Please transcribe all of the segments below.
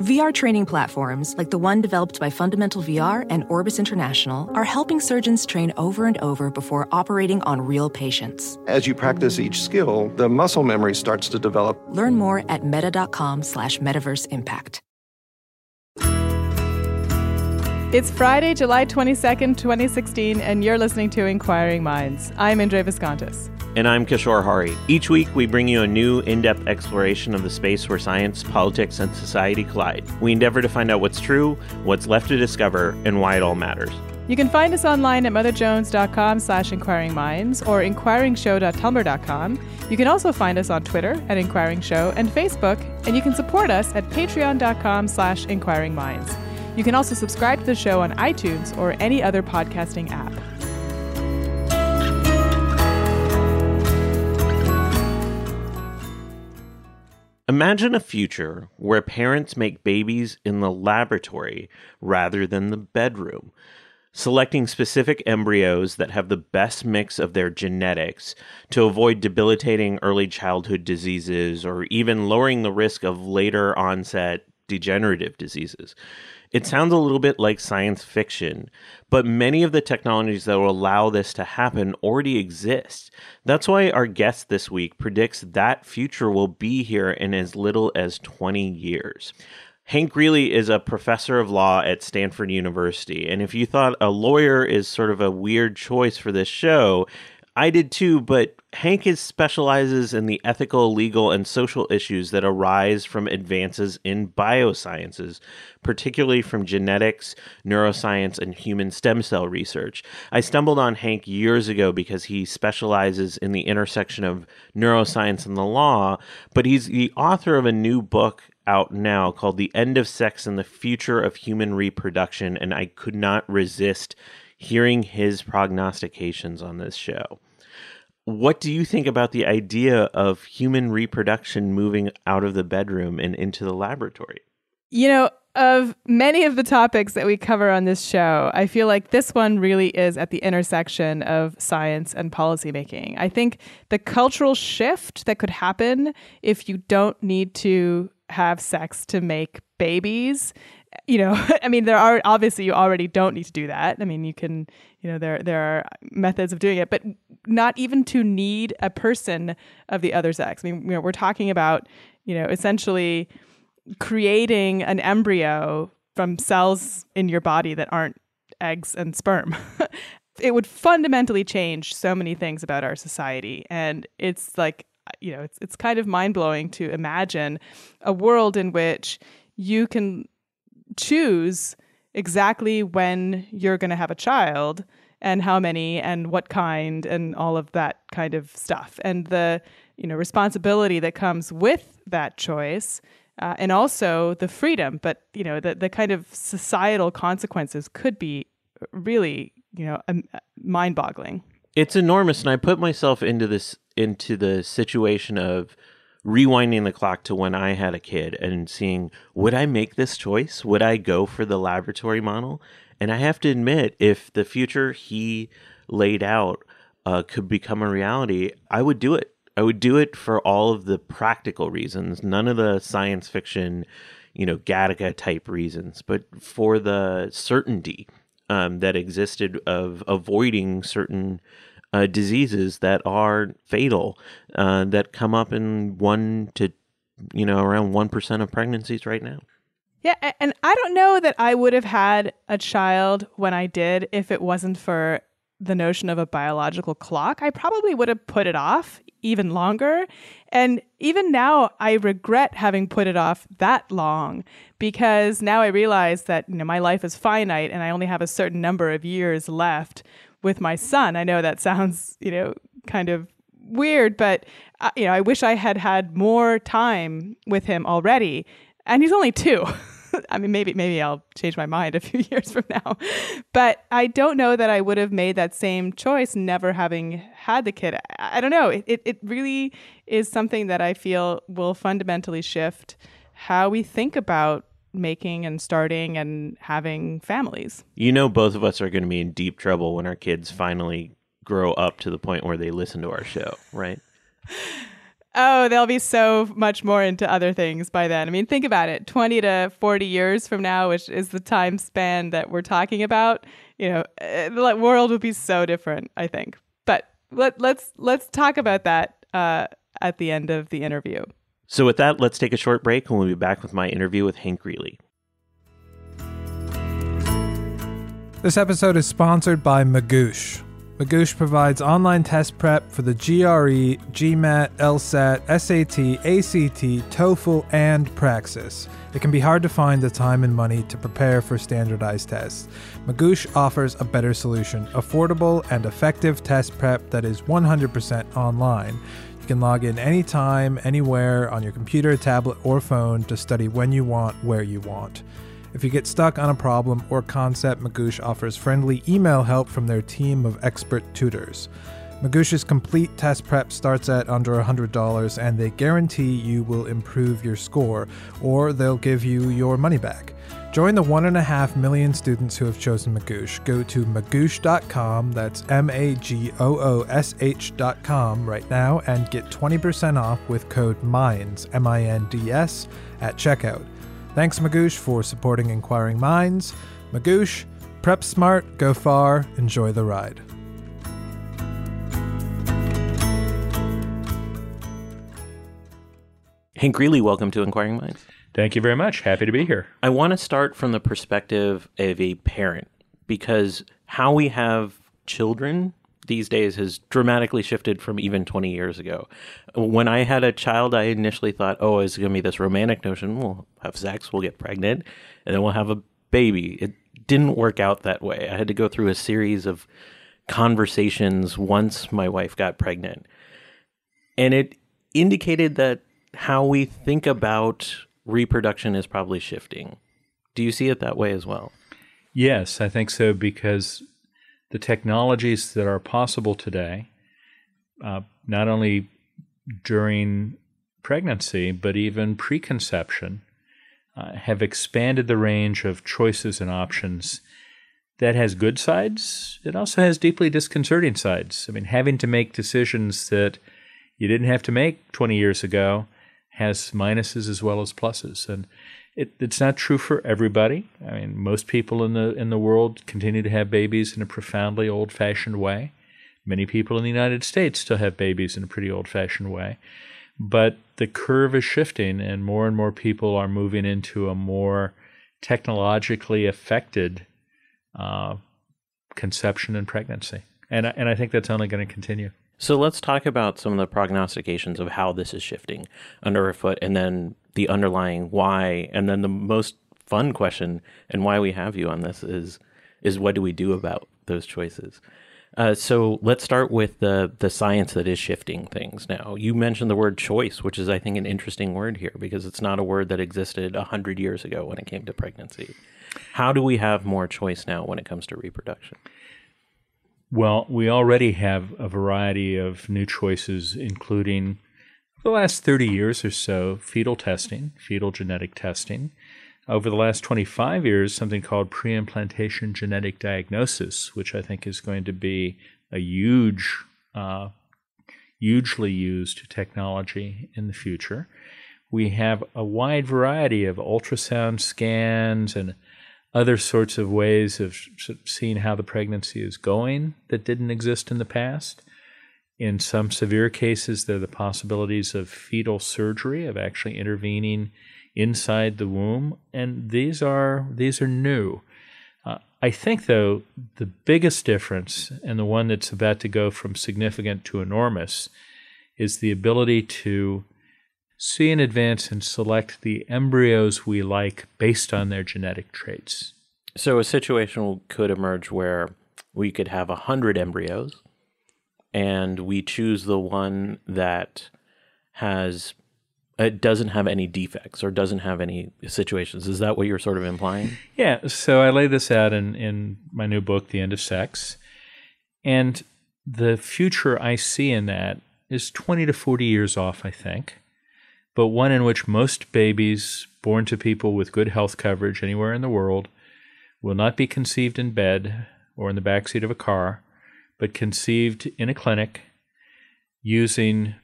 VR training platforms, like the one developed by Fundamental VR and Orbis International, are helping surgeons train over and over before operating on real patients. As you practice each skill, the muscle memory starts to develop. Learn more at meta.com slash metaverse impact. It's Friday, July 22nd, 2016, and you're listening to Inquiring Minds. I'm Indre Viskontas. And I'm Kishore Hari. Each week, we bring you a new in depth exploration of the space where science, politics, and society collide. We endeavor to find out what's true, what's left to discover, and why it all matters. You can find us online at motherjones.com slash inquiringminds or inquiringshow.tumblr.com. You can also find us on Twitter at Inquiring Show and Facebook, and you can support us at patreon.com slash inquiringminds. You can also subscribe to the show on iTunes or any other podcasting app. Imagine a future where parents make babies in the laboratory rather than the bedroom, selecting specific embryos that have the best mix of their genetics to avoid debilitating early childhood diseases or even lowering the risk of later onset degenerative diseases. It sounds a little bit like science fiction, but many of the technologies that will allow this to happen already exist. That's why our guest this week predicts that future will be here in as little as 20 years. Hank Greely is a professor of law at Stanford University. And if you thought a lawyer is sort of a weird choice for this show, I did too, but Hank is specializes in the ethical, legal, and social issues that arise from advances in biosciences, particularly from genetics, neuroscience, and human stem cell research. I stumbled on Hank years ago because he specializes in the intersection of neuroscience and the law, but he's the author of a new book out now called The End of Sex and the Future of Human Reproduction, and I could not resist hearing his prognostications on this show. What do you think about the idea of human reproduction moving out of the bedroom and into the laboratory? You know, of many of the topics that we cover on this show, I feel like this one really is at the intersection of science and policymaking. I think the cultural shift that could happen if you don't need to have sex to make babies you know, I mean, there are obviously you already don't need to do that. I mean, you can, you know, there there are methods of doing it, but not even to need a person of the other sex. I mean, you know, we're talking about, you know, essentially creating an embryo from cells in your body that aren't eggs and sperm. it would fundamentally change so many things about our society, and it's like, you know, it's it's kind of mind blowing to imagine a world in which you can choose exactly when you're going to have a child and how many and what kind and all of that kind of stuff. And the you know responsibility that comes with that choice uh, and also the freedom. But you know the, the kind of societal consequences could be really you know um, mind boggling it's enormous and i put myself into this into the situation of rewinding the clock to when I had a kid and seeing would I make this choice? Would I go for the laboratory model? And I have to admit, if the future he laid out uh, could become a reality, I would do it. I would do it for all of the practical reasons, none of the science fiction, you know, Gattaca type reasons, but for the certainty um, that existed of avoiding certain uh, diseases that are fatal uh, that come up in one to you know around one percent of pregnancies right now. Yeah, and I don't know that I would have had a child when I did if it wasn't for the notion of a biological clock. I probably would have put it off even longer. And even now, I regret having put it off that long because now I realize that you know my life is finite and I only have a certain number of years left with my son. I know that sounds, you know, kind of weird, but uh, you know, I wish I had had more time with him already. and he's only two. I mean, maybe maybe I'll change my mind a few years from now, but I don't know that I would have made that same choice never having had the kid. I, I don't know. It, it it really is something that I feel will fundamentally shift how we think about making and starting and having families. You know, both of us are going to be in deep trouble when our kids finally grow up to the point where they listen to our show, right? Oh, they'll be so much more into other things by then. I mean, think about it 20 to 40 years from now, which is the time span that we're talking about, you know, eh, the world would be so different, I think. But let, let's let's talk about that uh, at the end of the interview. So, with that, let's take a short break and we'll be back with my interview with Hank Greely. This episode is sponsored by Magoosh. Magoosh provides online test prep for the GRE, GMAT, LSAT, SAT, ACT, TOEFL, and Praxis. It can be hard to find the time and money to prepare for standardized tests. Magoosh offers a better solution affordable and effective test prep that is 100% online. Can log in anytime, anywhere on your computer, tablet, or phone to study when you want, where you want. If you get stuck on a problem or concept, Magoosh offers friendly email help from their team of expert tutors. Magoosh's complete test prep starts at under $100 and they guarantee you will improve your score or they'll give you your money back. Join the one and a half million students who have chosen Magoosh. Go to magoosh.com, that's M A G O O S H.com right now, and get 20% off with code MINDS, M I N D S, at checkout. Thanks, Magoosh, for supporting Inquiring Minds. Magoosh, prep smart, go far, enjoy the ride. Hank Greely, welcome to Inquiring Minds. Thank you very much. Happy to be here. I want to start from the perspective of a parent because how we have children these days has dramatically shifted from even 20 years ago. When I had a child, I initially thought, oh, it's going to be this romantic notion. We'll have sex, we'll get pregnant, and then we'll have a baby. It didn't work out that way. I had to go through a series of conversations once my wife got pregnant. And it indicated that how we think about reproduction is probably shifting. Do you see it that way as well? Yes, I think so because the technologies that are possible today, uh, not only during pregnancy, but even preconception, uh, have expanded the range of choices and options. That has good sides. It also has deeply disconcerting sides. I mean, having to make decisions that you didn't have to make 20 years ago has minuses as well as pluses. And it, it's not true for everybody. I mean, most people in the in the world continue to have babies in a profoundly old-fashioned way. Many people in the United States still have babies in a pretty old-fashioned way. But the curve is shifting, and more and more people are moving into a more technologically affected uh, conception and pregnancy. And, and I think that's only going to continue. So let's talk about some of the prognostications of how this is shifting under our foot and then the underlying why. And then the most fun question and why we have you on this is is what do we do about those choices? Uh, so let's start with the the science that is shifting things now. You mentioned the word choice, which is I think an interesting word here because it's not a word that existed hundred years ago when it came to pregnancy. How do we have more choice now when it comes to reproduction? Well, we already have a variety of new choices, including the last 30 years or so, fetal testing, fetal genetic testing. Over the last 25 years, something called preimplantation genetic diagnosis, which I think is going to be a huge, uh, hugely used technology in the future. We have a wide variety of ultrasound scans and other sorts of ways of seeing how the pregnancy is going that didn't exist in the past. In some severe cases, there are the possibilities of fetal surgery, of actually intervening inside the womb, and these are these are new. Uh, I think, though, the biggest difference, and the one that's about to go from significant to enormous, is the ability to see in advance and select the embryos we like based on their genetic traits. So a situation could emerge where we could have a hundred embryos, and we choose the one that has it doesn't have any defects or doesn't have any situations. Is that what you're sort of implying? Yeah. So I lay this out in, in my new book, The End of Sex. And the future I see in that is 20 to 40 years off, I think, but one in which most babies born to people with good health coverage anywhere in the world will not be conceived in bed or in the backseat of a car, but conceived in a clinic using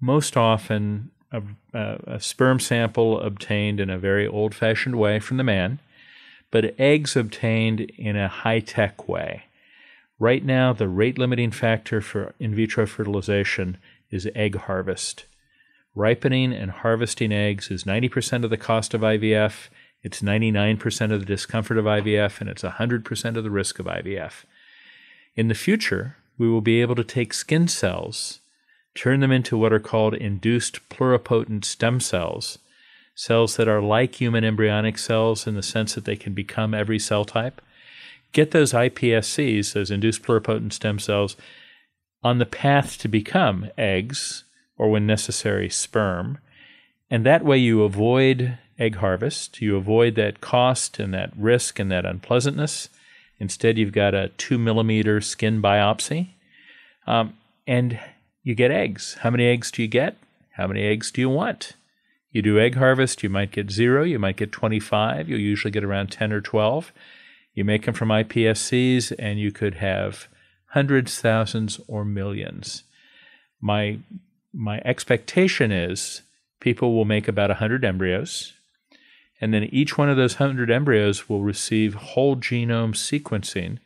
most often a, a, a sperm sample obtained in a very old fashioned way from the man, but eggs obtained in a high tech way. Right now, the rate limiting factor for in vitro fertilization is egg harvest. Ripening and harvesting eggs is 90% of the cost of IVF, it's 99% of the discomfort of IVF, and it's 100% of the risk of IVF. In the future, we will be able to take skin cells, turn them into what are called induced pluripotent stem cells, cells that are like human embryonic cells in the sense that they can become every cell type get those iPSCs, those induced pluripotent stem cells, on the path to become eggs or, when necessary, sperm. And that way you avoid egg harvest, you avoid that cost and that risk and that unpleasantness. Instead, you've got a two millimeter skin biopsy. Um, and you get eggs. How many eggs do you get? How many eggs do you want? You do egg harvest, you might get zero, you might get 25, you'll usually get around 10 or 12. You make them from iPSCs, and you could have hundreds, thousands, or millions. My my expectation is people will make about 100 embryos, and then each one of those 100 embryos will receive whole genome sequencing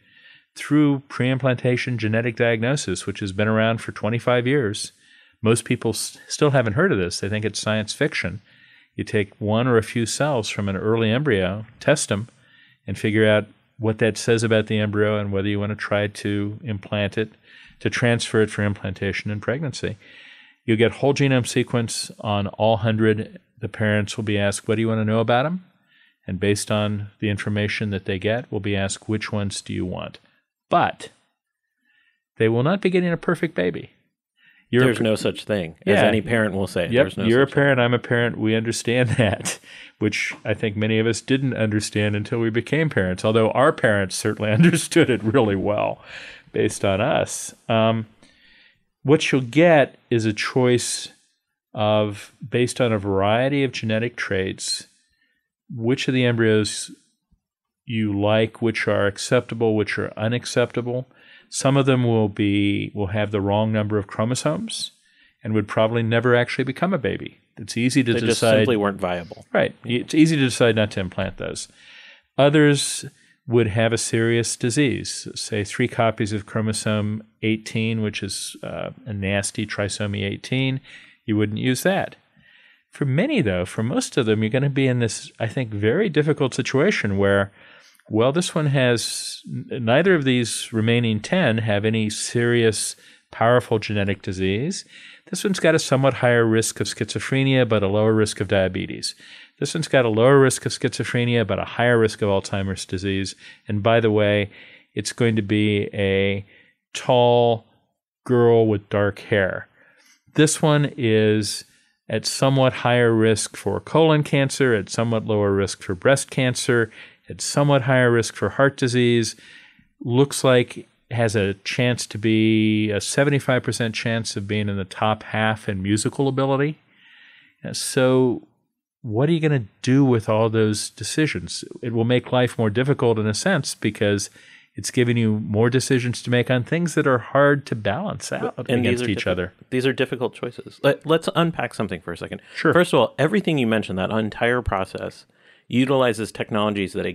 through preimplantation genetic diagnosis, which has been around for 25 years. Most people s- still haven't heard of this. They think it's science fiction. You take one or a few cells from an early embryo, test them, and figure out what that says about the embryo and whether you want to try to implant it, to transfer it for implantation in pregnancy. You'll get whole genome sequence on all 100. The parents will be asked, What do you want to know about them? And based on the information that they get, will be asked, Which ones do you want? But they will not be getting a perfect baby. You're there's a, no such thing, yeah. as any parent will say. Yep, no you're a parent, thing. I'm a parent. We understand that, which I think many of us didn't understand until we became parents, although our parents certainly understood it really well based on us. Um, what you'll get is a choice of, based on a variety of genetic traits, which of the embryos you like, which are acceptable, which are unacceptable some of them will be will have the wrong number of chromosomes and would probably never actually become a baby. It's easy to they decide. just simply weren't viable. Right. It's easy to decide not to implant those. Others would have a serious disease, say three copies of chromosome 18, which is uh, a nasty trisomy 18. You wouldn't use that. For many, though, for most of them, you're going to be in this, I think, very difficult situation where well, this one has neither of these remaining 10 have any serious, powerful genetic disease. This one's got a somewhat higher risk of schizophrenia, but a lower risk of diabetes. This one's got a lower risk of schizophrenia, but a higher risk of Alzheimer's disease. And by the way, it's going to be a tall girl with dark hair. This one is at somewhat higher risk for colon cancer, at somewhat lower risk for breast cancer, at somewhat higher risk for heart disease, looks like has a chance to be a 75% chance of being in the top half in musical ability. So, what are you going to do with all those decisions? It will make life more difficult in a sense because it's giving you more decisions to make on things that are hard to balance out and against each other. These are difficult choices. Let, us unpack something for a second. Sure. First of all, everything you mentioned, that entire process, utilizes technologies that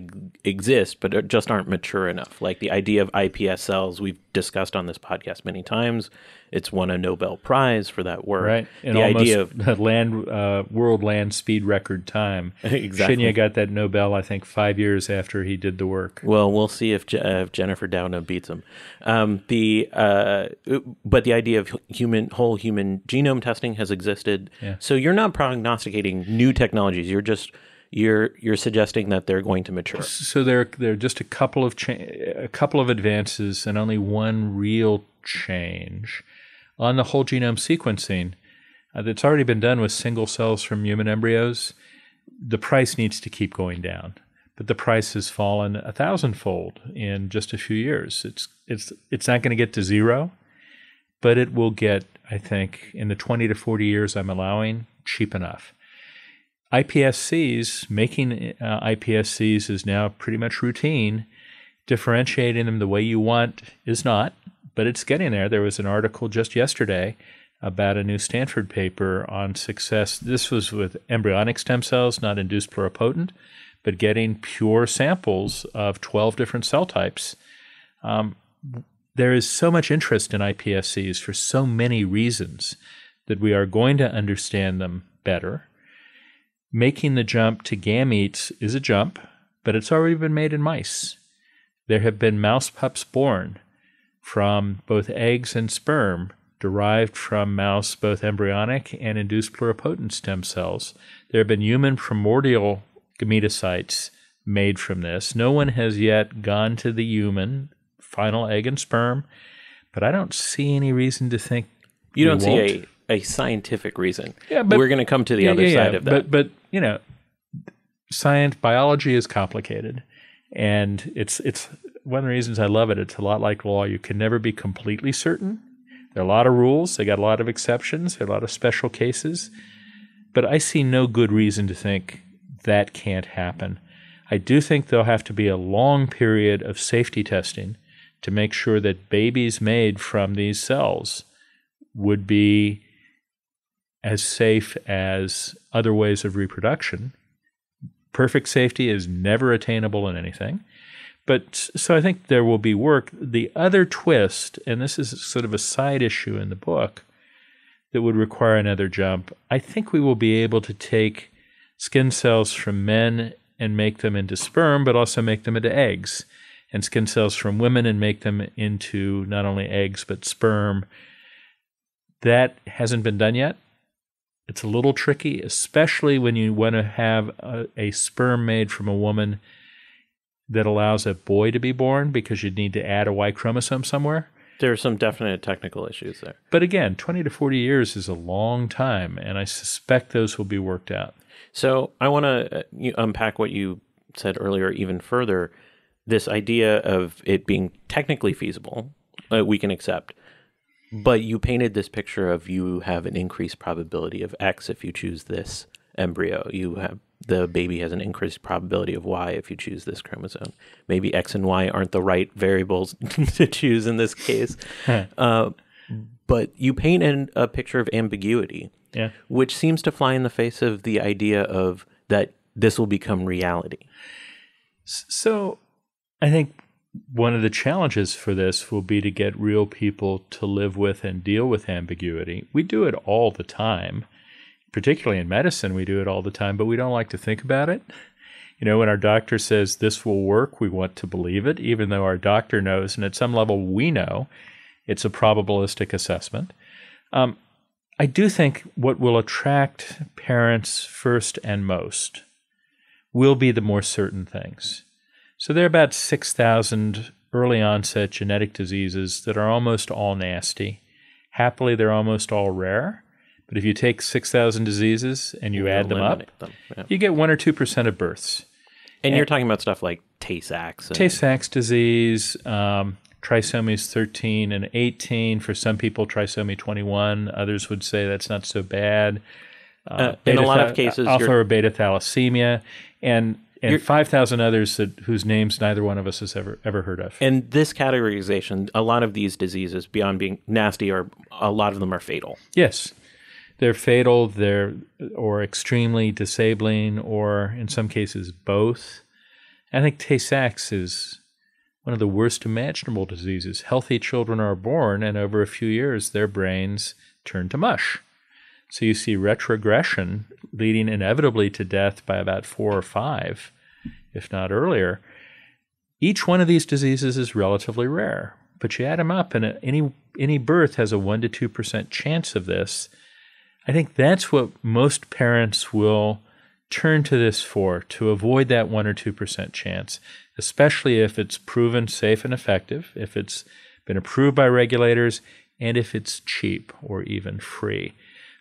exist but just aren't mature enough. Like the idea of IPS cells, we've discussed on this podcast many times. It's won a Nobel Prize for that work. Right. And the idea of land uh, world land speed record time. exactly. Shinya got that Nobel, I think, five years after he did the work. Well, we'll see if, Je- if Jennifer Doudna beats him. Um, the uh, but the idea of human whole human genome testing has existed. Yeah. So you're not prognosticating new technologies. You're just you're you're suggesting that they're going to mature. So there there are just a couple of cha- a couple of advances and only one real change on the whole genome sequencing. uh, that's already been done with single cells from human embryos, the price needs to keep going down. But the price has fallen a thousandfold in just a few years. It's it's it's not going to get to zero, but it will get, I think, in the 20 to 40 years I'm allowing, cheap enough. iPSCs, making uh, iPSCs is now pretty much routine. Differentiating them the way you want is not, but it's getting there. There was an article just yesterday about a new Stanford paper on success. This was with embryonic stem cells, not induced pluripotent, but getting pure samples of 12 different cell types. Um, there is so much interest in iPSCs for so many reasons that we are going to understand them better. Making the jump to gametes is a jump, but it's already been made in mice. There have been mouse pups born from both eggs and sperm derived from mouse both embryonic and induced pluripotent stem cells. There have been human primordial gametocytes made from this. No one has yet gone to the human final egg and sperm, but I don't see any reason to think You don't see won't. a, a scientific reason. Yeah, but- we're going to come to the Yeah, other yeah, side yeah. of that. But but you know, science biology is complicated, and it's it's one of the reasons I love it. It's a lot like law. You can never be completely certain. There are a lot of rules. They got a lot of exceptions. There are a lot of special cases, but I see no good reason to think that can't happen. I do think there'll have to be a long period of safety testing to make sure that babies made from these cells would be as safe as other ways of reproduction. Perfect safety is never attainable in anything. But so I think there will be work. The other twist, and this is sort of a side issue in the book that would require another jump, I think we will be able to take skin cells from men and make them into sperm, but also make them into eggs, and skin cells from women and make them into not only eggs, but sperm. That hasn't been done yet. It's a little tricky, especially when you want to have a, a sperm made from a woman that allows a boy to be born because you'd need to add a Y chromosome somewhere. there are some definite technical issues there. But again, 20 to 40 years is a long time, and I suspect those will be worked out. So I want to uh, unpack what you said earlier even further. This idea of it being technically feasible, uh, we can accept. But you painted this picture of you have an increased probability of X if you choose this embryo. You have the baby has an increased probability of Y if you choose this chromosome. Maybe X and Y aren't the right variables to choose in this case. uh, but you paint in a picture of ambiguity Yeah. which seems to fly in the face of the idea of that this will become reality. So I think one of the challenges for this will be to get real people to live with and deal with ambiguity. We do it all the time, particularly in medicine, we do it all the time, but we don't like to think about it. You know, when our doctor says this will work, we want to believe it, even though our doctor knows, and at some level we know it's a probabilistic assessment. Um, I do think what will attract parents first and most will be the more certain things. So there are about 6,000 early onset genetic diseases that are almost all nasty. Happily, they're almost all rare. But if you take 6,000 diseases and you add them up, them, yeah. you get 1 or 2% of births. And you're talking about stuff like Tay Sachs. and- Tay Sachs disease, um, trisomies 13 and 18. For some people, trisomy 21. Others would say that's not so bad. Uh, in a lot of cases, alpha or beta thalassemia, and and You're- 5,000 others that whose names neither one of us has ever ever heard of. And this categorization, a lot of these diseases, beyond being nasty, are a lot of them are fatal. Yes. They're fatal, they're or extremely disabling, or in some cases both. I think Tay Sachs is one of the worst imaginable diseases. Healthy children are born, and over a few years, their brains turn to mush. So you see retrogression leading inevitably to death by about four or five, if not earlier. Each one of these diseases is relatively rare, but you add them up, and any any birth has a one to two percent chance of this. I think that's what most parents will turn to this for to avoid that one or two percent chance, especially if it's proven safe and effective, if it's been approved by regulators, and if it's cheap or even free.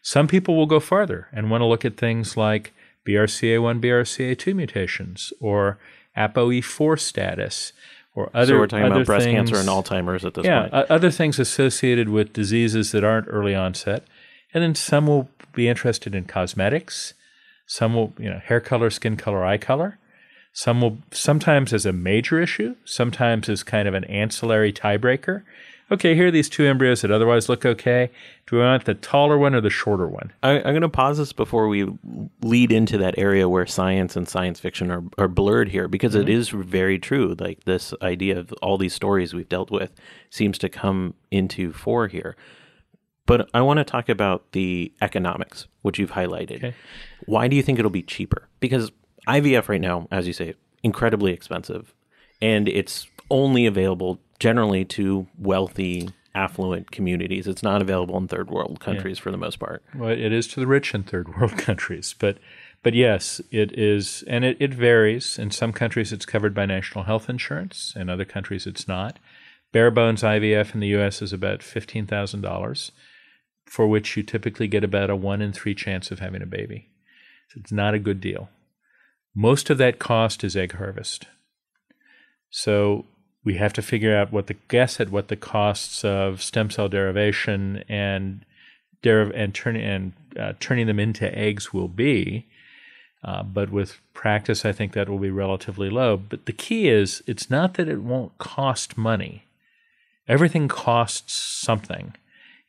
Some people will go farther and want to look at things like BRCA1, BRCA2 mutations or ApoE4 status or other. so we're talking other about breast things, cancer and Alzheimer's at this yeah, point. other things associated with diseases that aren't early onset, and then some will be interested in cosmetics. Some will, you know, hair color, skin color, eye color. Some will sometimes as a major issue, sometimes as kind of an ancillary tiebreaker. Okay, here are these two embryos that otherwise look okay. Do we want the taller one or the shorter one? I, I'm going to pause this before we lead into that area where science and science fiction are, are blurred here because it mm-hmm. is very true. Like this idea of all these stories we've dealt with seems to come into fore here. But I want to talk about the economics, which you've highlighted. Okay. Why do you think it'll be cheaper? Because IVF right now, as you say, incredibly expensive, and it's only available generally to wealthy, affluent communities. It's not available in third world countries for the most part. Well, it is to the rich in third world countries, but but yes, it is, and it, it varies. In some countries, it's covered by national health insurance. In other countries, it's not. Bare bones IVF in the U.S. is about fifteen thousand dollars, for which you typically get about a one in three chance of having a baby. So it's not a good deal. Most of that cost is egg harvest. So we have to figure out what the guess at what the costs of stem cell derivation and deriv- and turning and uh, turning them into eggs will be. Uh, but with practice, I think that will be relatively low. But the key is, it's not that it won't cost money. Everything costs something.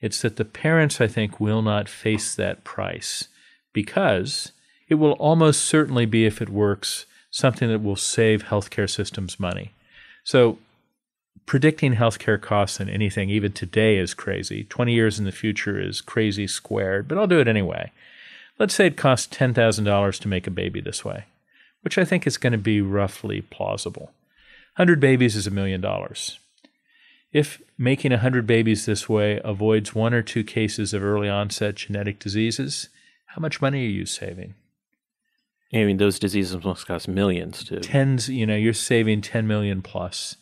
It's that the parents, I think, will not face that price because it will almost certainly be, if it works, something that will save healthcare systems money. So predicting healthcare costs in anything, even today, is crazy. 20 years in the future is crazy squared, but I'll do it anyway. Let's say it costs $10,000 to make a baby this way, which I think is going to be roughly plausible. 100 babies is a million dollars. If making 100 babies this way avoids one or two cases of early onset genetic diseases, how much money are you saving? I mean, those diseases must cost millions to. Tens, you know, you're saving 10 million plus.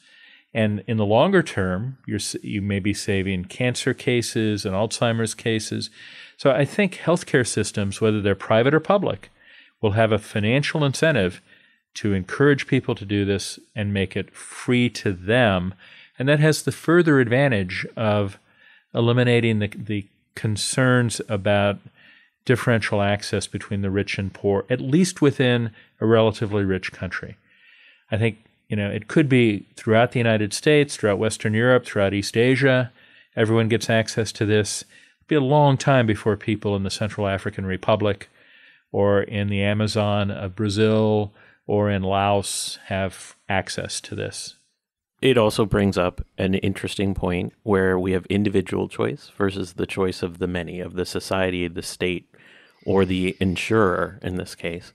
And in the longer term, you're you may be saving cancer cases and Alzheimer's cases. So I think healthcare systems, whether they're private or public, will have a financial incentive to encourage people to do this and make it free to them. And that has the further advantage of eliminating the, the concerns about differential access between the rich and poor, at least within a relatively rich country. I think you know it could be throughout the United States, throughout Western Europe, throughout East Asia. Everyone gets access to this. It'd be a long time before people in the Central African Republic or in the Amazon of Brazil or in Laos have access to this. It also brings up an interesting point where we have individual choice versus the choice of the many, of the society, the state, or the insurer in this case.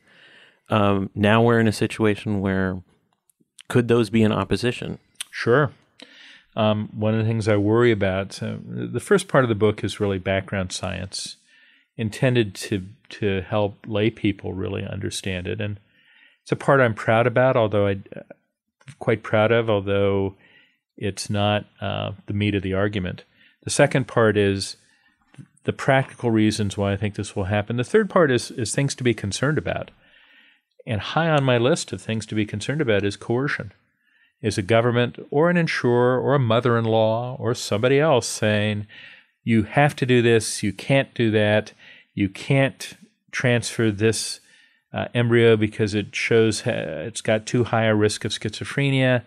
Um, now we're in a situation where could those be in opposition? Sure. Um, one of the things I worry about, so the first part of the book is really background science, intended to to help lay people really understand it, and it's a part I'm proud about, although I quite proud of, although it's not uh, the meat of the argument. The second part is the practical reasons why I think this will happen. The third part is is things to be concerned about, and high on my list of things to be concerned about is coercion is a government or an insurer or a mother in law or somebody else saying, you have to do this, you can't do that, you can't transfer this uh, embryo because it shows ha- it's got too high a risk of schizophrenia.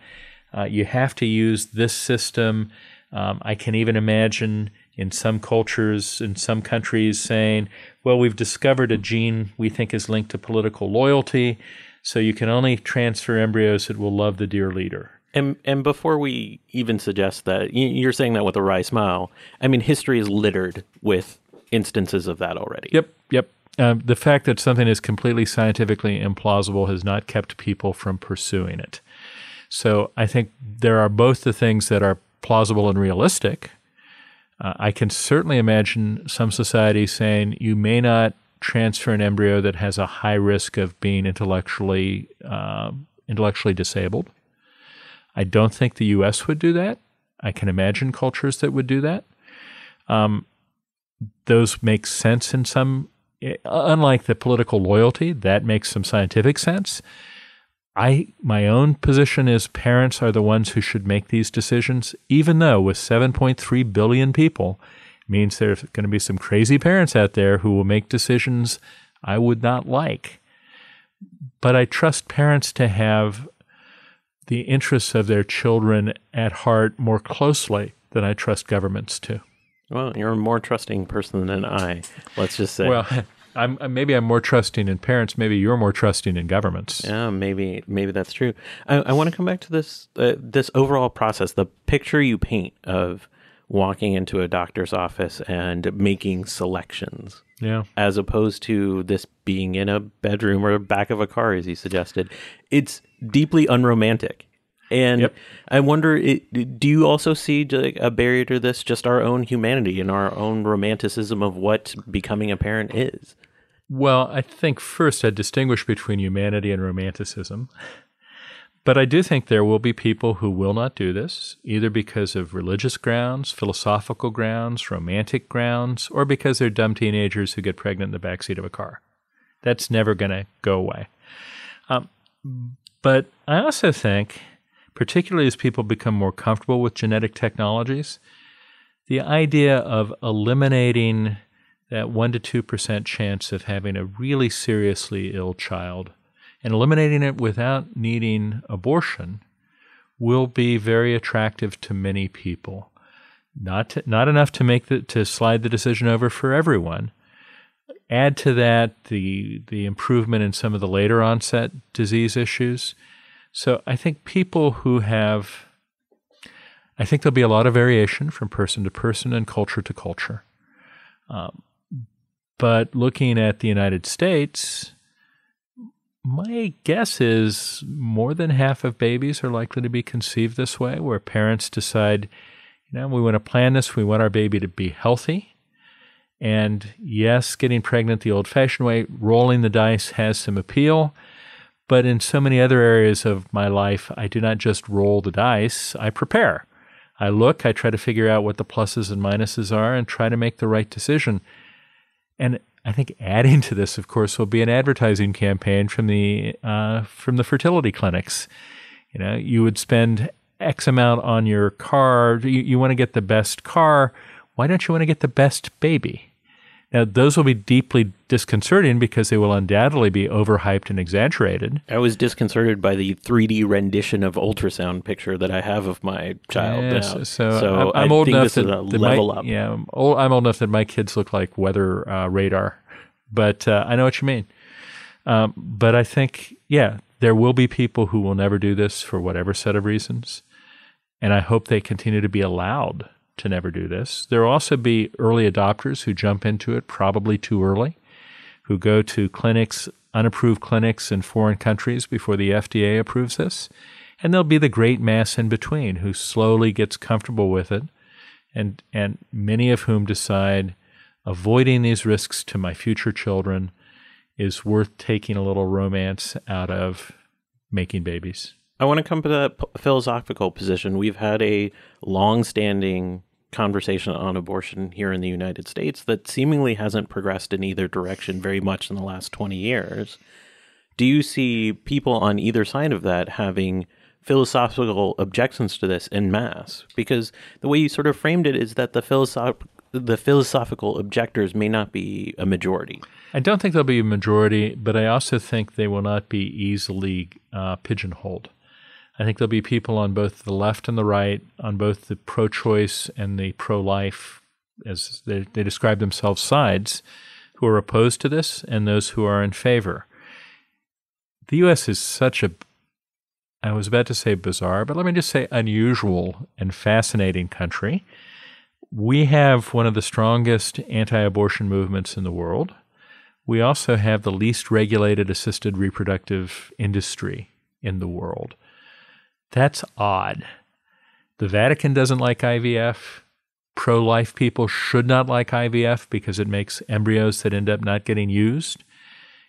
Uh, you have to use this system. Um, I can even imagine in some cultures, in some countries, saying, well, we've discovered a gene we think is linked to political loyalty. So you can only transfer embryos that will love the dear leader. And and before we even suggest that, you're saying that with a wry smile. I mean, history is littered with instances of that already. Yep, yep. Um, the fact that something is completely scientifically implausible has not kept people from pursuing it. So I think there are both the things that are plausible and realistic. Uh, I can certainly imagine some societies saying you may not transfer an embryo that has a high risk of being intellectually uh, intellectually disabled. I don't think the U.S. would do that. I can imagine cultures that would do that. Um, those make sense in some, eh, unlike the political loyalty, that makes some scientific sense. I my own position is parents are the ones who should make these decisions, even though with 7.3 billion people means there's going to be some crazy parents out there who will make decisions I would not like. But I trust parents to have the interests of their children at heart more closely than I trust governments to. Well, you're a more trusting person than I. Let's just say. Well, I'm maybe I'm more trusting in parents. Maybe you're more trusting in governments. Yeah, maybe maybe that's true. I, I want to come back to this uh, this overall process, the picture you paint of walking into a doctor's office and making selections. Yeah. As opposed to this being in a bedroom or back of a car, as you suggested. It's deeply unromantic. And Yep. I wonder, it, do you also see like, a barrier to this, just our own humanity and our own romanticism of what becoming a parent is? Well, I think first I'd distinguish between humanity and romanticism. But I do think there will be people who will not do this, either because of religious grounds, philosophical grounds, romantic grounds, or because they're dumb teenagers who get pregnant in the backseat of a car. That's never going to go away. Um, but I also think, particularly as people become more comfortable with genetic technologies, the idea of eliminating that 1% to 2% chance of having a really seriously ill child and eliminating it without needing abortion will be very attractive to many people. Not to, not enough to make the, to slide the decision over for everyone. Add to that the the improvement in some of the later onset disease issues. So I think people who have I think there'll be a lot of variation from person to person and culture to culture. Um, but looking at the United States, my guess is more than half of babies are likely to be conceived this way, where parents decide, you know, we want to plan this, we want our baby to be healthy. And yes, getting pregnant the old fashioned way, rolling the dice has some appeal. But in so many other areas of my life, I do not just roll the dice, I prepare. I look, I try to figure out what the pluses and minuses are and try to make the right decision. And I think adding to this, of course, will be an advertising campaign from the uh, from the fertility clinics. You know, you would spend X amount on your car. You, you want to get the best car. Why don't you want to get the best baby? Now, those will be deeply disconcerting because they will undoubtedly be overhyped and exaggerated. I was disconcerted by the 3D rendition of ultrasound picture that I have of my child. Yes, now. so, I'm, I'm old enough this that, is a that my- level up. Yeah, I'm old, I'm old enough that my kids look like weather uh, radar, but uh, I know what you mean. Um, but I think, yeah, there will be people who will never do this for whatever set of reasons, and I hope they continue to be allowed to never do this. There will also be early adopters who jump into it probably too early, who go to clinics, unapproved clinics in foreign countries before the FDA approves this. And there'll be the great mass in between who slowly gets comfortable with it, and, and many of whom decide avoiding these risks to my future children is worth taking a little romance out of making babies. I want to come to that philosophical position. We've had a long-standing conversation on abortion here in the United States that seemingly hasn't progressed in either direction very much in the last 20 years. Do you see people on either side of that having philosophical objections to this in mass? Because the way you sort of framed it is that the philosoph- the philosophical objectors may not be a majority. I don't think there'll be a majority, but I also think they will not be easily uh, pigeonholed. I think there'll be people on both the left and the right, on both the pro choice and the pro life, as they, they describe themselves, sides, who are opposed to this and those who are in favor. The U.S. is such a, I was about to say bizarre, but let me just say unusual and fascinating country. We have one of the strongest anti abortion movements in the world. We also have the least regulated assisted reproductive industry in the world. That's odd. The Vatican doesn't like IVF. Pro life people should not like IVF because it makes embryos that end up not getting used.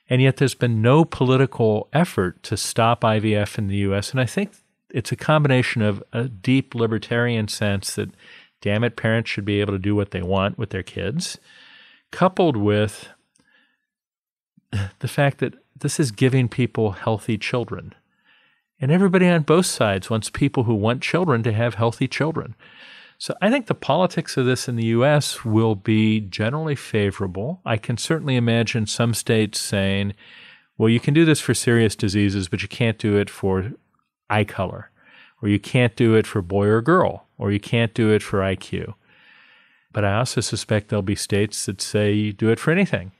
And yet there's been no political effort to stop IVF in the US. And I think it's a combination of a deep libertarian sense that, damn it, parents should be able to do what they want with their kids, coupled with the fact that this is giving people healthy children. And everybody on both sides wants people who want children to have healthy children. So I think the politics of this in the US will be generally favorable. I can certainly imagine some states saying, well, you can do this for serious diseases, but you can't do it for eye color, or you can't do it for boy or girl, or you can't do it for IQ. But I also suspect there'll be states that say you do it for anything.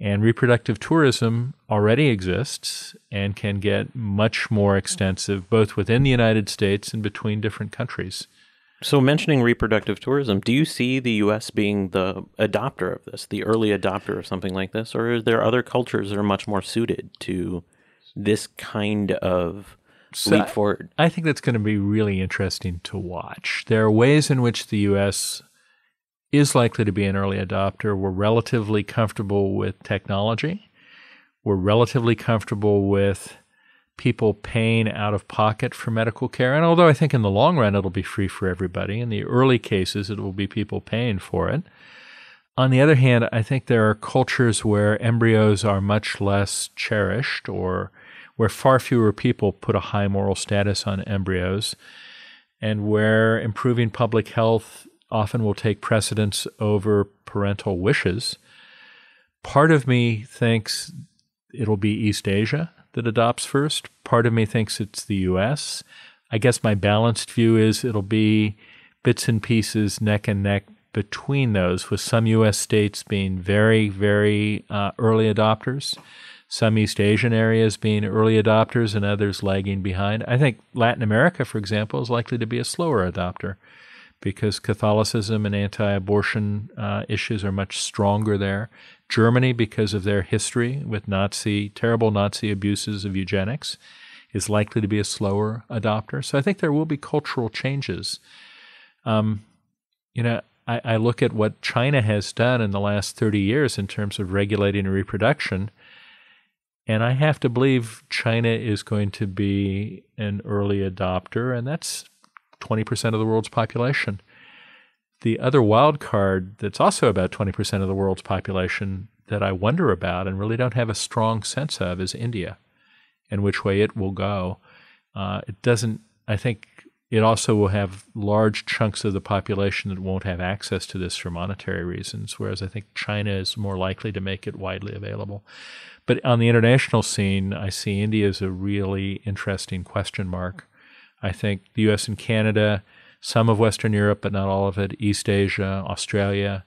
And reproductive tourism already exists and can get much more extensive both within the United States and between different countries. So, mentioning reproductive tourism, do you see the U.S. being the adopter of this, the early adopter of something like this, or are there other cultures that are much more suited to this kind of So leap forward? I think that's going to be really interesting to watch. There are ways in which the U.S. is likely to be an early adopter. We're relatively comfortable with technology. We're relatively comfortable with people paying out of pocket for medical care. And although I think in the long run it'll be free for everybody, in the early cases it will be people paying for it. On the other hand, I think there are cultures where embryos are much less cherished or where far fewer people put a high moral status on embryos and where improving public health often will take precedence over parental wishes. Part of me thinks it'll be East Asia that adopts first. Part of me thinks it's the US. I guess my balanced view is it'll be bits and pieces, neck and neck between those, with some US states being very, very uh, early adopters, some East Asian areas being early adopters, and others lagging behind. I think Latin America, for example, is likely to be a slower adopter because Catholicism and anti abortion uh, issues are much stronger there. Germany, because of their history with Nazi, terrible Nazi abuses of eugenics, is likely to be a slower adopter. So I think there will be cultural changes. Um, you know, I, I look at what China has done in the last 30 years in terms of regulating reproduction, and I have to believe China is going to be an early adopter, and that's 20% of the world's population. The other wild card that's also about 20% of the world's population that I wonder about and really don't have a strong sense of is India and which way it will go. Uh, it doesn't, I think it also will have large chunks of the population that won't have access to this for monetary reasons, whereas I think China is more likely to make it widely available. But on the international scene, I see India as a really interesting question mark. I think the US and Canada, some of Western Europe, but not all of it, East Asia, Australia,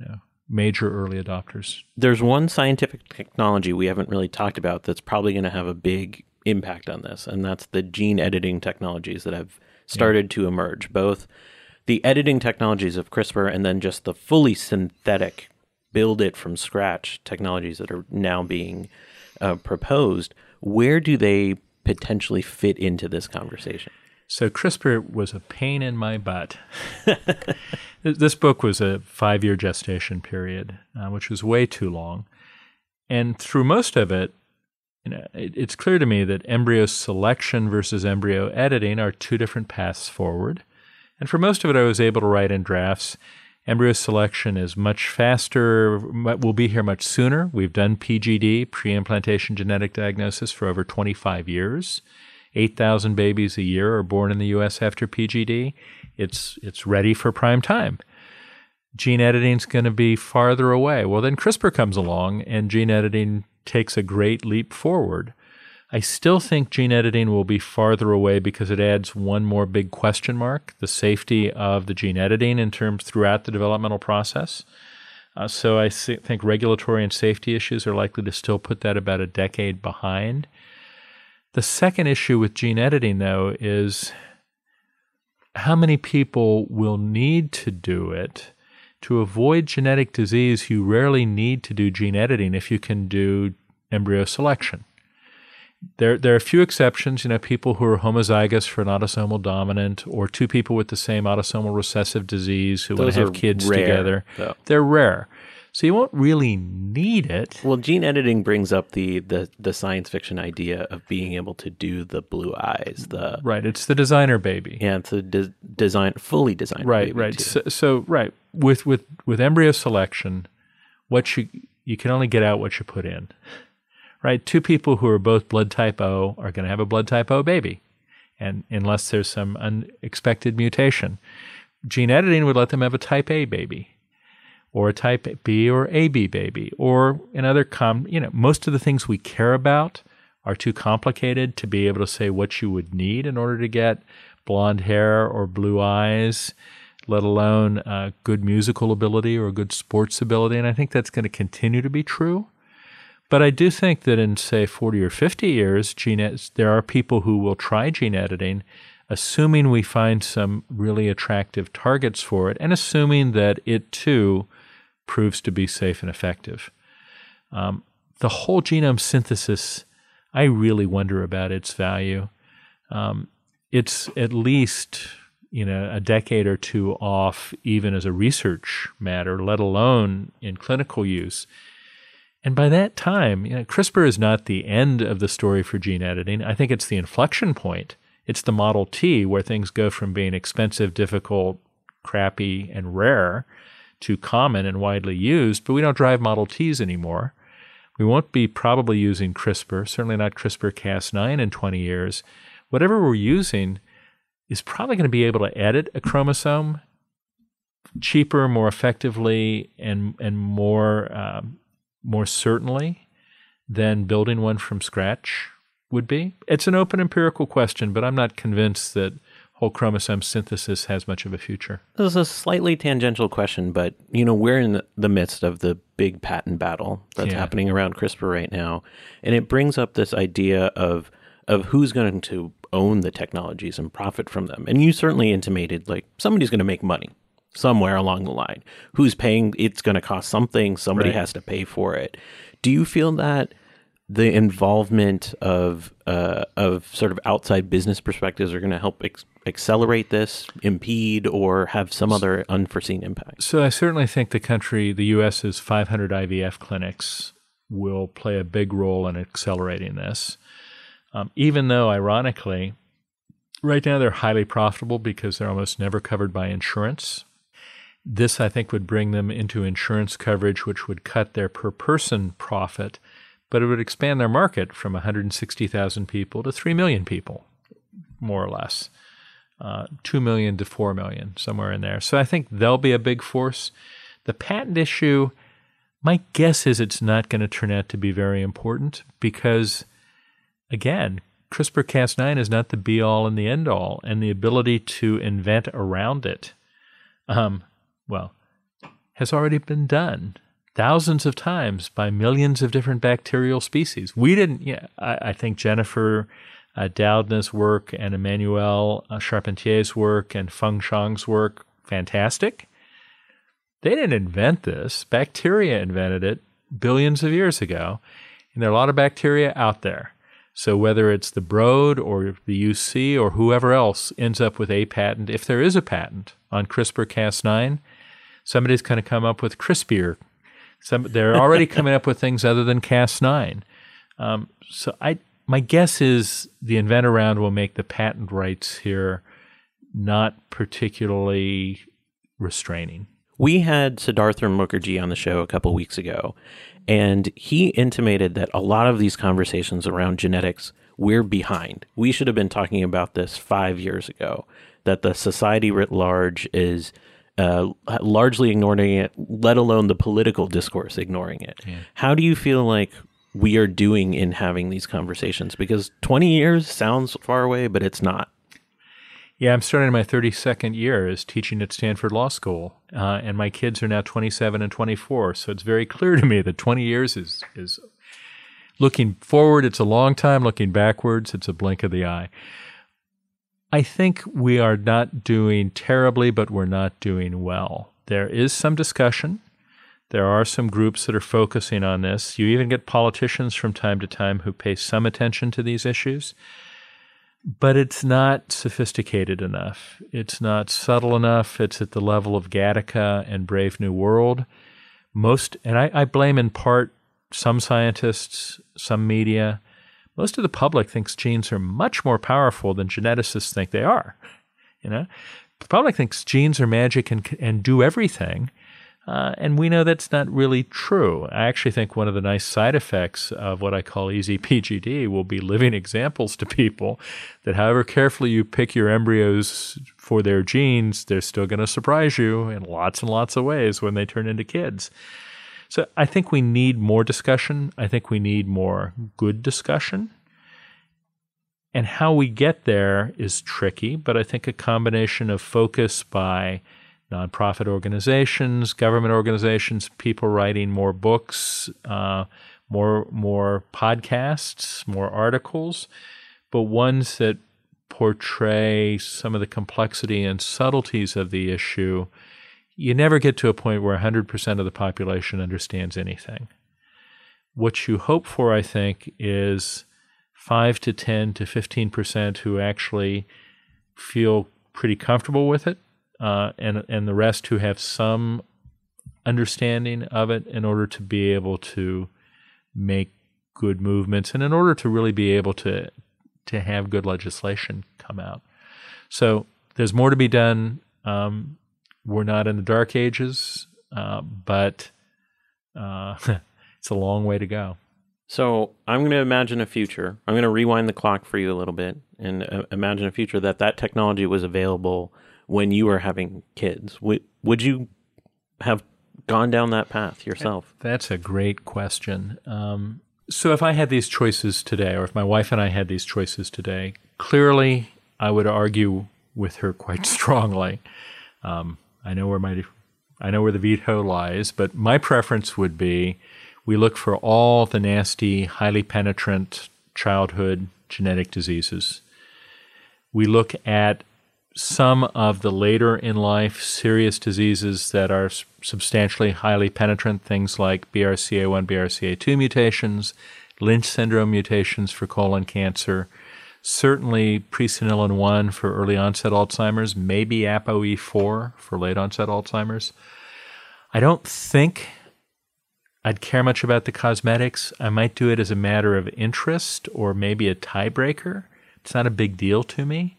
you know, major early adopters. There's one scientific technology we haven't really talked about that's probably going to have a big impact on this, and that's the gene editing technologies that have started to emerge. Both the editing technologies of CRISPR and then just the fully synthetic, build it from scratch technologies that are now being uh, proposed. Where do they potentially fit into this conversation? So CRISPR was a pain in my butt. this book was a five-year gestation period, uh, which was way too long, and through most of it, you know, it, it's clear to me that embryo selection versus embryo editing are two different paths forward. And for most of it, I was able to write in drafts. Embryo selection is much faster, We'll be here much sooner. We've done PGD, pre implantation genetic diagnosis, for over 25 years. 8,000 babies a year are born in the US after PGD. It's, it's ready for prime time. Gene editing is going to be farther away. Well, then CRISPR comes along and gene editing takes a great leap forward. I still think gene editing will be farther away because it adds one more big question mark the safety of the gene editing in terms throughout the developmental process. Uh, so I think regulatory and safety issues are likely to still put that about a decade behind. The second issue with gene editing, though, is how many people will need to do it. To avoid genetic disease, you rarely need to do gene editing if you can do embryo selection. There, there are a few exceptions. You know, people who are homozygous for an autosomal dominant, or two people with the same autosomal recessive disease who want to have kids rare, together. though. They're rare, so you won't really need it. Well, gene editing brings up the, the, the science fiction idea of being able to do the blue eyes, the Right, it's the designer baby. yeah, it's a de- design fully designed. right baby, right so, so right with with with embryo selection what you you can only get out what you put in. Right? Two people who are both blood type O are going to have a blood type O baby. And unless there's some unexpected mutation, gene editing would let them have a type A baby or a type B or AB baby or another com you know most of the things we care about are too complicated to be able to say what you would need in order to get blonde hair or blue eyes let alone uh, good musical ability or good sports ability and i think that's going to continue to be true but i do think that in say 40 or 50 years gene ed- there are people who will try gene editing assuming we find some really attractive targets for it and assuming that it too proves to be safe and effective. Um, the whole genome synthesis, I really wonder about its value. Um, it's at least you know a decade or two off, even as a research matter, let alone in clinical use. And by that time, you know, CRISPR is not the end of the story for gene editing. I think it's the inflection point. It's the Model T where things go from being expensive, difficult, crappy, and rare to common and widely used, but we don't drive Model Ts anymore. We won't be probably using CRISPR, certainly not CRISPR Cas9 in 20 years. Whatever we're using is probably going to be able to edit a chromosome cheaper, more effectively, and and more um, more certainly than building one from scratch would be. It's an open empirical question, but I'm not convinced that whole chromosome synthesis has much of a future? This is a slightly tangential question, but you know we're in the midst of the big patent battle that's yeah. happening around CRISPR right now, and it brings up this idea of of who's going to own the technologies and profit from them. And you certainly intimated like somebody's going to make money somewhere along the line. Who's paying? It's going to cost something. Somebody right. has to pay for it. Do you feel that? the involvement of uh, of sort of outside business perspectives are going to help ex- accelerate this, impede, or have some other unforeseen impact? So I certainly think the country, the U.S.'s 500 IVF clinics will play a big role in accelerating this. Um, even though, ironically, right now they're highly profitable because they're almost never covered by insurance. This, I think, would bring them into insurance coverage, which would cut their per person profit but it would expand their market from 160,000 people to 3 million people, more or less. Uh, 2 million to 4 million, somewhere in there. So I think they'll be a big force. The patent issue, my guess is it's not going to turn out to be very important because, again, CRISPR Cas9 is not the be all and the end all, and the ability to invent around it, um, well, has already been done thousands of times by millions of different bacterial species. We didn't, yeah, I, I think Jennifer uh, Doudna's work and Emmanuelle uh, Charpentier's work and Feng Zhang's work, fantastic. They didn't invent this. Bacteria invented it billions of years ago. And there are a lot of bacteria out there. So whether it's the Broad or the UC or whoever else ends up with a patent, if there is a patent on CRISPR Cas9, somebody's going to come up with crispier. some, they're already coming up with things other than Cas9. Um, so I, my guess is the invent around will make the patent rights here not particularly restraining. We had Siddhartha Mukherjee on the show a couple weeks ago, and he intimated that a lot of these conversations around genetics, we're behind. We should have been talking about this five years ago, that the society writ large is uh, largely ignoring it, let alone the political discourse ignoring it. Yeah. How do you feel like we are doing in having these conversations? Because 20 years sounds far away, but it's not. Yeah, I'm starting my 32nd year as teaching at Stanford Law School, uh, and my kids are now 27 and 24. So it's very clear to me that 20 years is is looking forward. It's a long time. Looking backwards, it's a blink of the eye. I think we are not doing terribly, but we're not doing well. There is some discussion. There are some groups that are focusing on this. You even get politicians from time to time who pay some attention to these issues. But it's not sophisticated enough. It's not subtle enough. It's at the level of Gattaca and Brave New World. Most, and I, I blame in part some scientists, some media, most of the public thinks genes are much more powerful than geneticists think they are. You know, the public thinks genes are magic and and do everything. Uh, and we know that's not really true. I actually think one of the nice side effects of what I call easy PGD will be living examples to people that however carefully you pick your embryos for their genes, they're still going to surprise you in lots and lots of ways when they turn into kids. So I think we need more discussion. I think we need more good discussion. And how we get there is tricky, but I think a combination of focus by nonprofit organizations, government organizations, people writing more books, uh, more more podcasts, more articles, but ones that portray some of the complexity and subtleties of the issue. You never get to a point where 100% of the population understands anything. What you hope for, I think, is 5 to 10 to 15% who actually feel pretty comfortable with it uh, and and the rest who have some understanding of it in order to be able to make good movements and in order to really be able to to have good legislation come out. So there's more to be done. Um, we're not in the dark ages, uh, but uh, it's a long way to go. So I'm going to imagine a future. I'm going to rewind the clock for you a little bit and uh, imagine a future that that technology was available when you were having kids? Would would you have gone down that path yourself? That's a great question. Um, so if I had these choices today, or if my wife and I had these choices today, clearly I would argue with her quite strongly. Um, I know where my I know where the veto lies, but my preference would be we look for all the nasty, highly penetrant childhood genetic diseases. We look at some of the later in life serious diseases that are substantially highly penetrant, things like BRCA1, BRCA2 mutations, Lynch syndrome mutations for colon cancer, certainly presenilin 1 for early onset Alzheimer's, maybe ApoE4 for late onset Alzheimer's. I don't think I'd care much about the cosmetics. I might do it as a matter of interest or maybe a tiebreaker. It's not a big deal to me.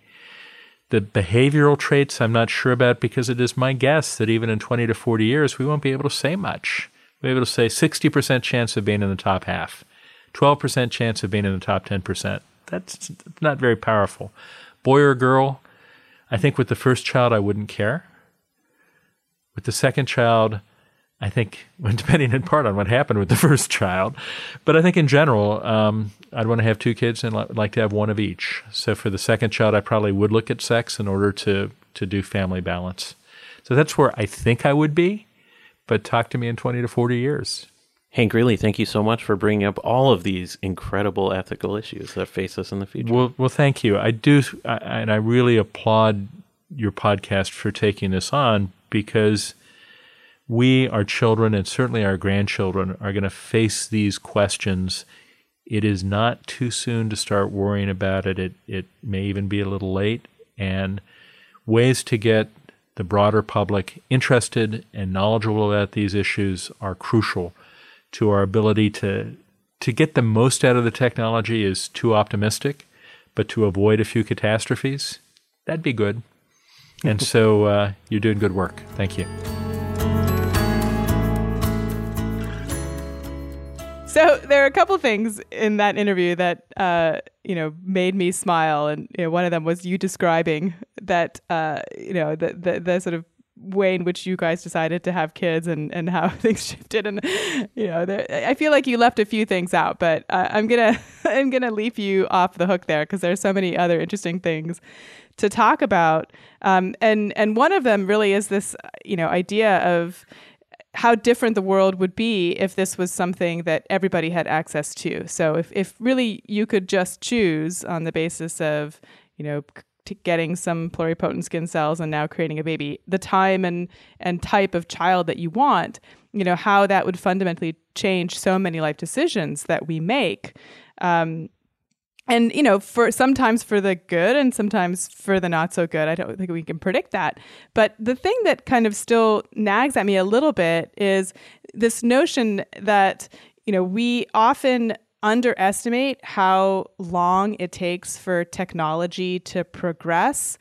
The behavioral traits I'm not sure about because it is my guess that even in 20 to 40 years, we won't be able to say much. We'll be able to say 60% chance of being in the top half, 12% chance of being in the top 10%. That's not very powerful. Boy or girl, I think with the first child, I wouldn't care. With the second child, I think, depending in part on what happened with the first child, but I think in general, um, I'd want to have two kids and like to have one of each. So for the second child, I probably would look at sex in order to to do family balance. So that's where I think I would be. But talk to me in twenty to forty years. Hank, really, thank you so much for bringing up all of these incredible ethical issues that face us in the future. Well, well, thank you. I do, I, and I really applaud your podcast for taking this on because we, our children, and certainly our grandchildren are going to face these questions. It is not too soon to start worrying about it. It, it may even be a little late. And ways to get the broader public interested and knowledgeable about these issues are crucial to our ability to to get the most out of the technology is too optimistic, but to avoid a few catastrophes, that'd be good. And so uh, you're doing good work. Thank you. So there are a couple things in that interview that uh, you know made me smile, and you know, one of them was you describing that uh, you know the, the the sort of way in which you guys decided to have kids and, and how things shifted and you know there, I feel like you left a few things out but I'm gonna I'm gonna leave you off the hook there because there's so many other interesting things to talk about um, and and one of them really is this you know idea of how different the world would be if this was something that everybody had access to. So if, if really you could just choose on the basis of, you know, t- getting some pluripotent skin cells and now creating a baby, the time and and type of child that you want, you know, how that would fundamentally change so many life decisions that we make. Um, and you know for sometimes for the good and sometimes for the not so good. I don't think we can predict that. But the thing that kind of still nags at me a little bit is this notion that you know we often underestimate how long it takes for technology to progress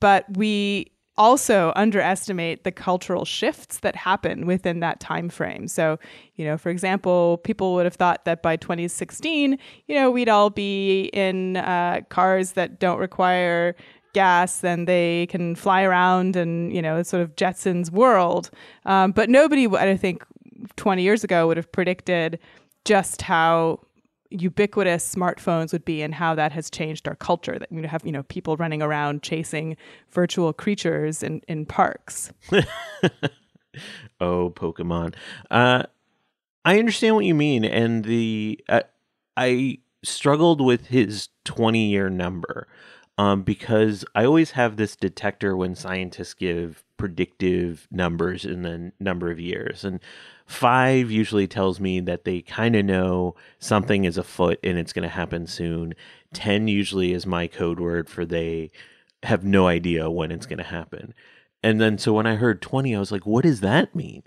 but we also underestimate the cultural shifts that happen within that time frame. So, you know, for example, people would have thought that by 2016, you know, we'd all be in uh, cars that don't require gas, and they can fly around and you know, sort of Jetsons world. Um, but nobody, I think, 20 years ago would have predicted just how ubiquitous smartphones would be and how that has changed our culture that we have you know people running around chasing virtual creatures in in parks. Oh pokemon. Uh i understand what you mean and the uh, i struggled with his 20 year number um because i always have this detector when scientists give predictive numbers in the number of years and Five usually tells me that they kind of know something is afoot and it's going to happen soon. 10 usually is my code word for they have no idea when it's going to happen. And then so when I heard 20, I was like, what does that mean?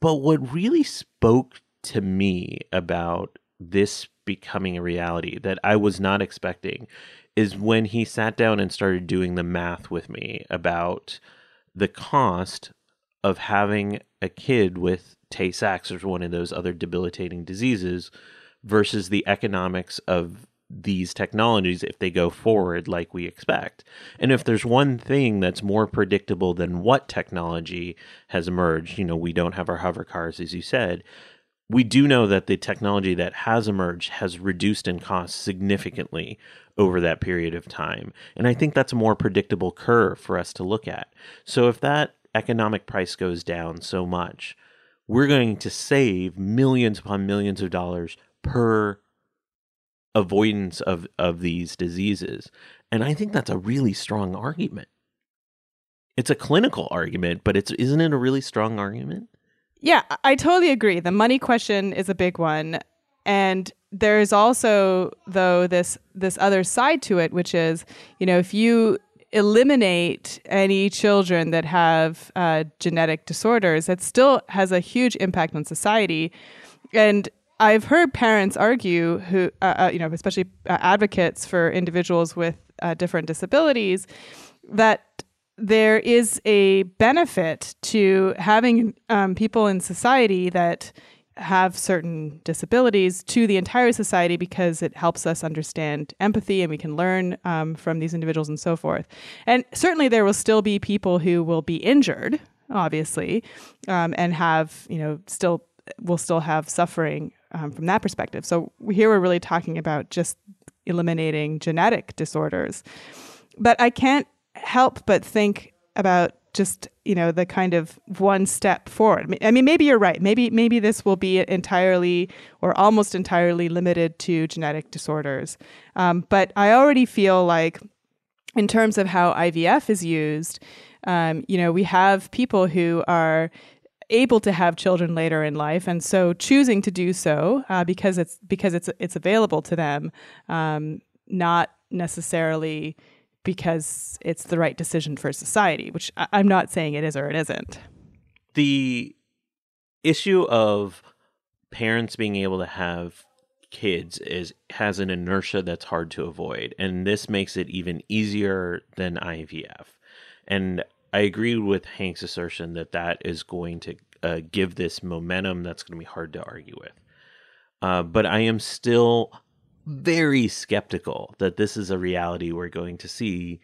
But what really spoke to me about this becoming a reality that I was not expecting is when he sat down and started doing the math with me about the cost of having a kid with Tay Sachs or one of those other debilitating diseases versus the economics of these technologies if they go forward like we expect. And if there's one thing that's more predictable than what technology has emerged, you know, we don't have our hover cars, as you said. We do know that the technology that has emerged has reduced in cost significantly over that period of time. And I think that's a more predictable curve for us to look at. So if that economic price goes down so much, we're going to save millions upon millions of dollars per avoidance of, of these diseases. And I think that's a really strong argument. It's a clinical argument, but it's isn't it a really strong argument? Yeah, I totally agree. The money question is a big one. And there's also though this this other side to it, which is, you know, if you eliminate any children that have uh, genetic disorders, that still has a huge impact on society. And I've heard parents argue, who uh, uh, you know, especially uh, advocates for individuals with uh, different disabilities, that there is a benefit to having um, people in society that have certain disabilities to the entire society because it helps us understand empathy and we can learn um, from these individuals and so forth. And certainly there will still be people who will be injured, obviously, um, and have, you know, still will still have suffering um, from that perspective. So here we're really talking about just eliminating genetic disorders. But I can't help but think about just you know the kind of one step forward. I mean maybe you're right. Maybe maybe this will be entirely or almost entirely limited to genetic disorders. Um, but i already feel like in terms of how ivf is used um, you know we have people who are able to have children later in life and so choosing to do so uh, because it's because it's it's available to them um, not necessarily because it's the right decision for society, which I- I'm not saying it is or it isn't. The issue of parents being able to have kids is has an inertia that's hard to avoid and this makes it even easier than IVF. And I agree with Hank's assertion that that is going to uh, give this momentum that's going to be hard to argue with. Uh, but I am still very skeptical that this is a reality we're going to see.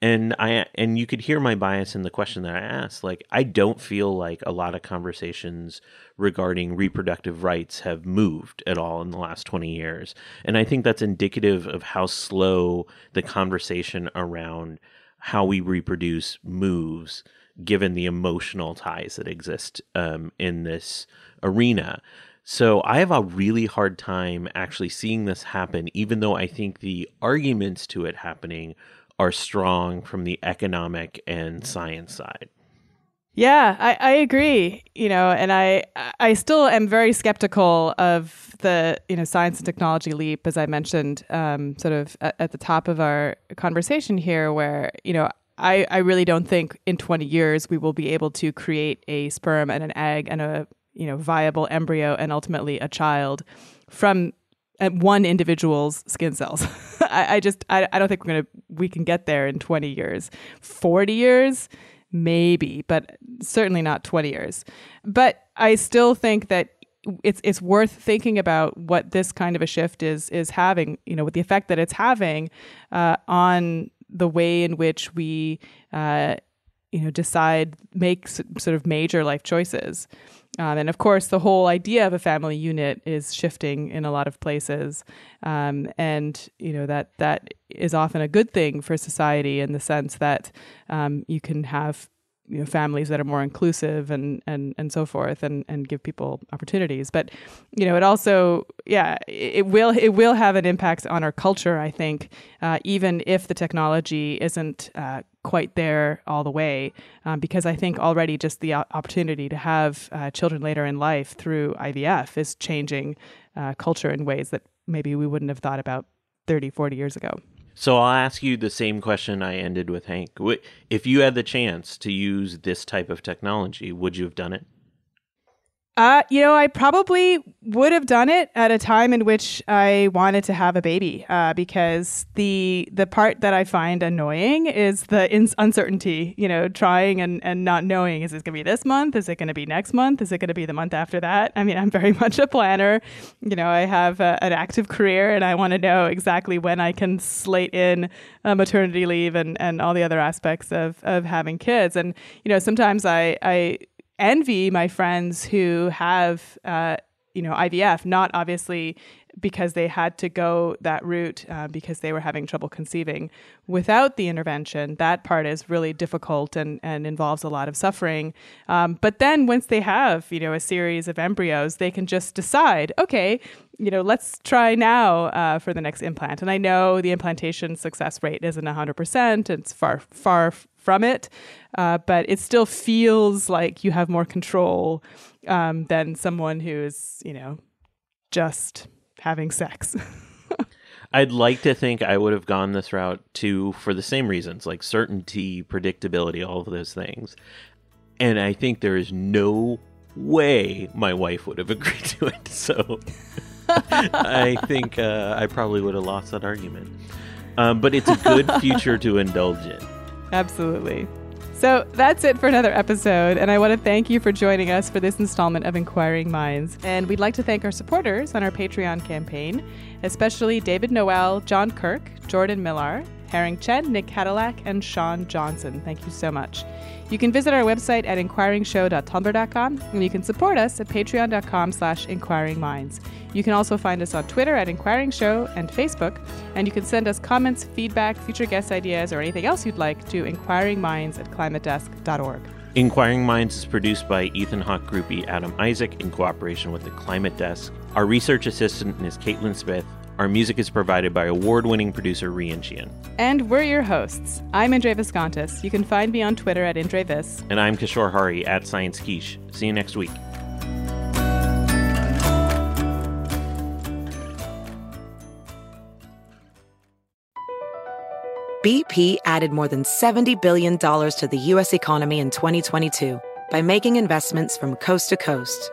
And i and you could hear my bias in the question that i asked. Like i don't feel like a lot of conversations regarding reproductive rights have moved at all in the last 20 years. And i think that's indicative of how slow the conversation around how we reproduce moves given the emotional ties that exist um, in this arena so I have a really hard time actually seeing this happen, even though I think the arguments to it happening are strong from the economic and science side. Yeah, I, I agree. You know, and I I still am very skeptical of the you know science and technology leap, as I mentioned, um, sort of at, at the top of our conversation here, where you know I, I really don't think in 20 years we will be able to create a sperm and an egg and a you know viable embryo and ultimately a child from uh, one individual's skin cells. I, I, just I, I don't think we're gonna we can get there in 20 years. 40 years, maybe, but certainly not 20 years. But I still think that it's it's worth thinking about what this kind of a shift is is having, you know, with the effect that it's having uh, on the way in which we, uh, you know, decide make sort of major life choices. Um, and of course, the whole idea of a family unit is shifting in a lot of places, um, and you know that that is often a good thing for society in the sense that um, you can have you know families that are more inclusive and and and so forth and and give people opportunities. But you know it also yeah it will it will have an impact on our culture i think uh, even if the technology isn't uh, quite there all the way um, because i think already just the opportunity to have uh, children later in life through ivf is changing uh, culture in ways that maybe we wouldn't have thought about 30 40 years ago so I'll ask you the same question I ended with Hank. If you had the chance to use this type of technology, would you have done it? Uh, you know, I probably would have done it at a time in which I wanted to have a baby, uh, because the the part that I find annoying is the in- uncertainty. You know, trying and, and not knowing is it going to be this month? Is it going to be next month? Is it going to be the month after that? I mean, I'm very much a planner. You know, I have a, an active career, and I want to know exactly when I can slate in a maternity leave and and all the other aspects of of having kids. And you know, sometimes I I envy my friends who have, uh, you know, IVF, not obviously because they had to go that route uh, because they were having trouble conceiving. Without the intervention, that part is really difficult and, and involves a lot of suffering. Um, but then once they have, you know, a series of embryos, they can just decide, okay, you know, let's try now uh, for the next implant. And I know the implantation success rate isn't 100%. It's far, far from it, uh, but it still feels like you have more control um, than someone who is, you know, just having sex. I'd like to think I would have gone this route too for the same reasons, like certainty, predictability, all of those things. And I think there is no way my wife would have agreed to it. So I think uh, I probably would have lost that argument. Um, but it's a good future to indulge in. Absolutely. So that's it for another episode, and I want to thank you for joining us for this installment of Inquiring Minds. And we'd like to thank our supporters on our Patreon campaign, especially David Noel, John Kirk, Jordan Millar, Herring Chen, Nick Cadillac, and Sean Johnson. Thank you so much. You can visit our website at inquiringshow.tumblr.com, and you can support us at patreon.com slash inquiringminds. You can also find us on Twitter at Inquiring Show and Facebook, and you can send us comments, feedback, future guest ideas, or anything else you'd like to inquiringminds at climatedesk.org. Inquiring Minds is produced by Ethan Hawke groupie Adam Isaac in cooperation with the Climate Desk. Our research assistant is Caitlin Smith. Our music is provided by award winning producer Rian Sheehan. And we're your hosts. I'm Indre Viskontas. You can find me on Twitter at IndreVis. And I'm Kishore Hari at Science Quiche. See you next week. BP added more than $70 billion to the U.S. economy in 2022 by making investments from coast to coast